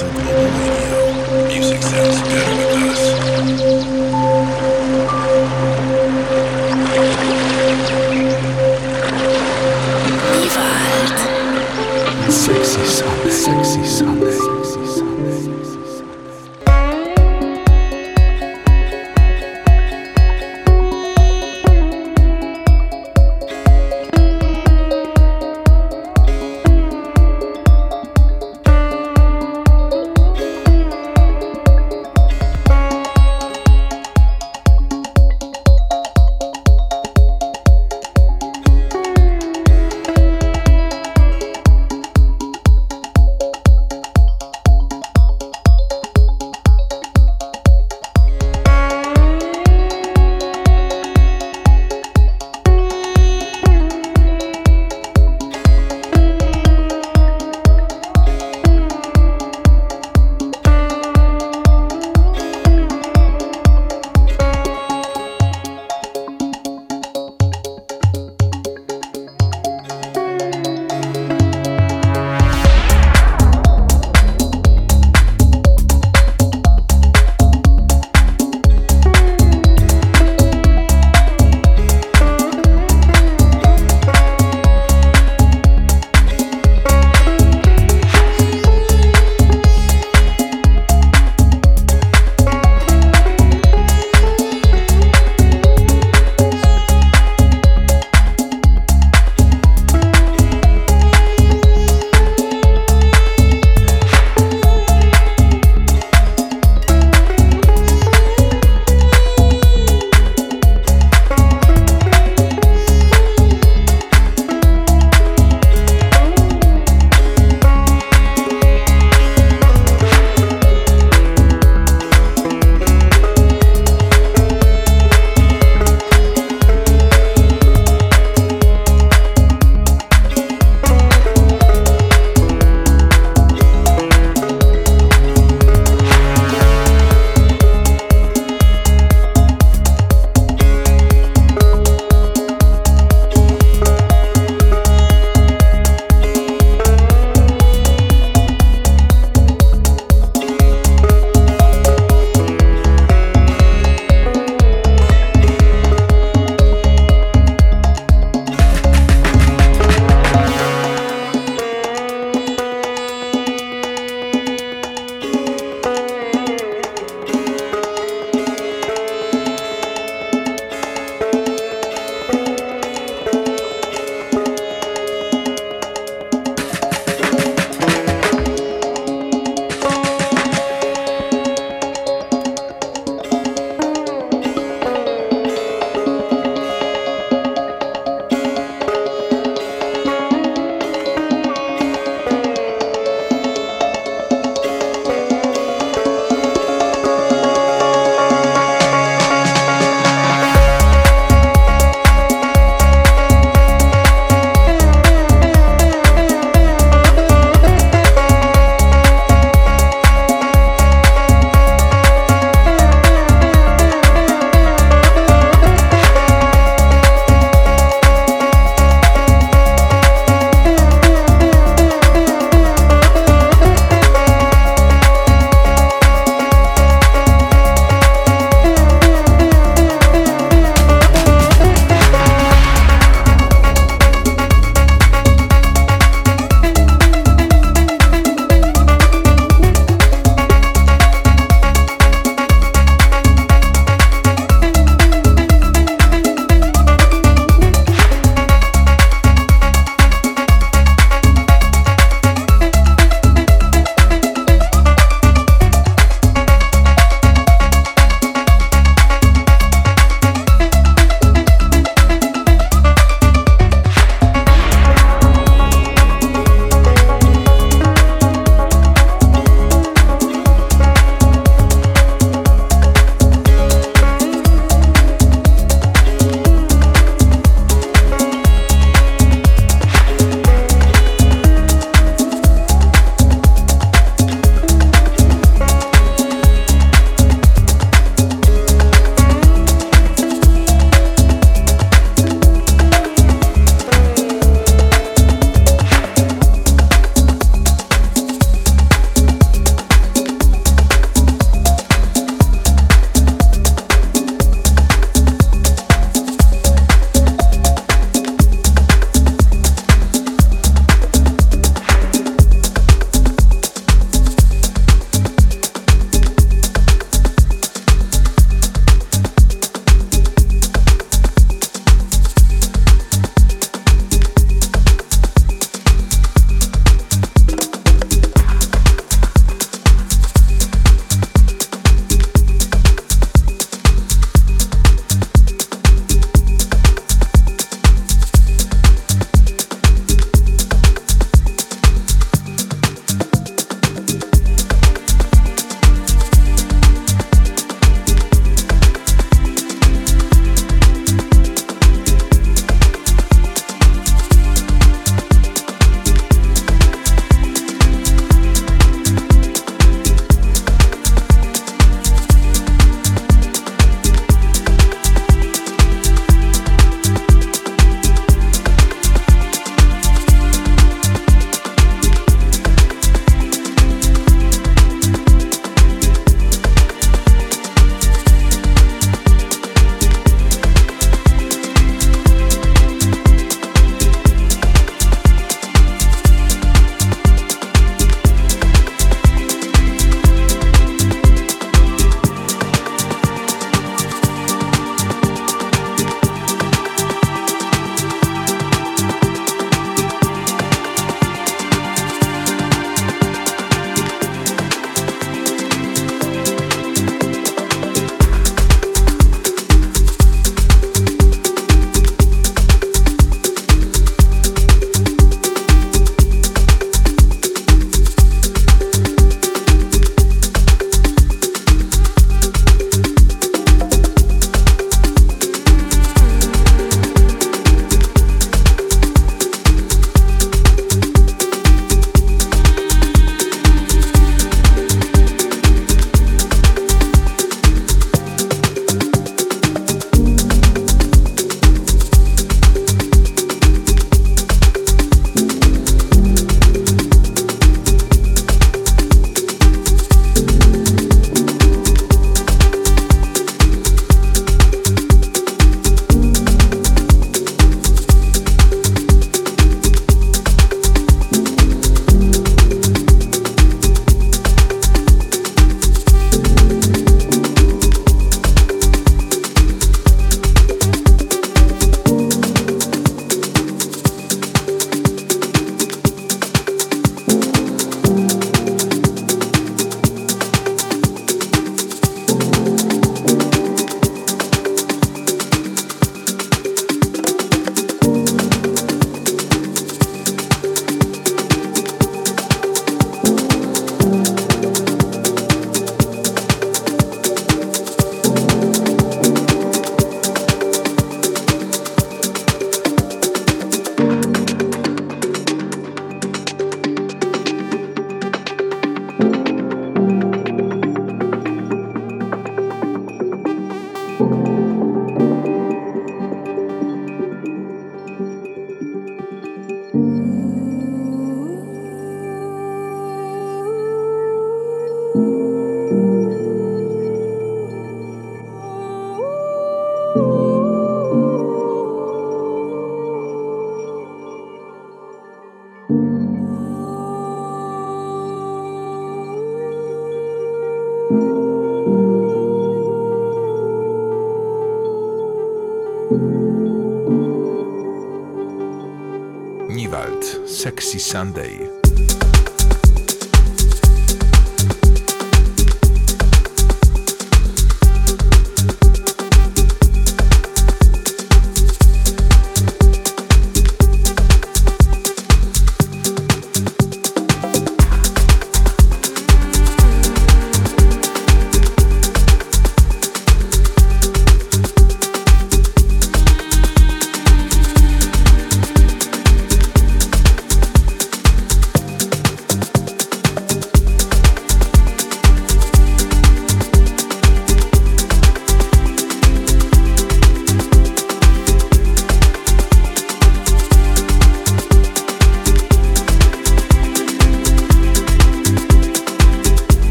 amazing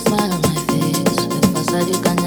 smile on my face. With my side, you can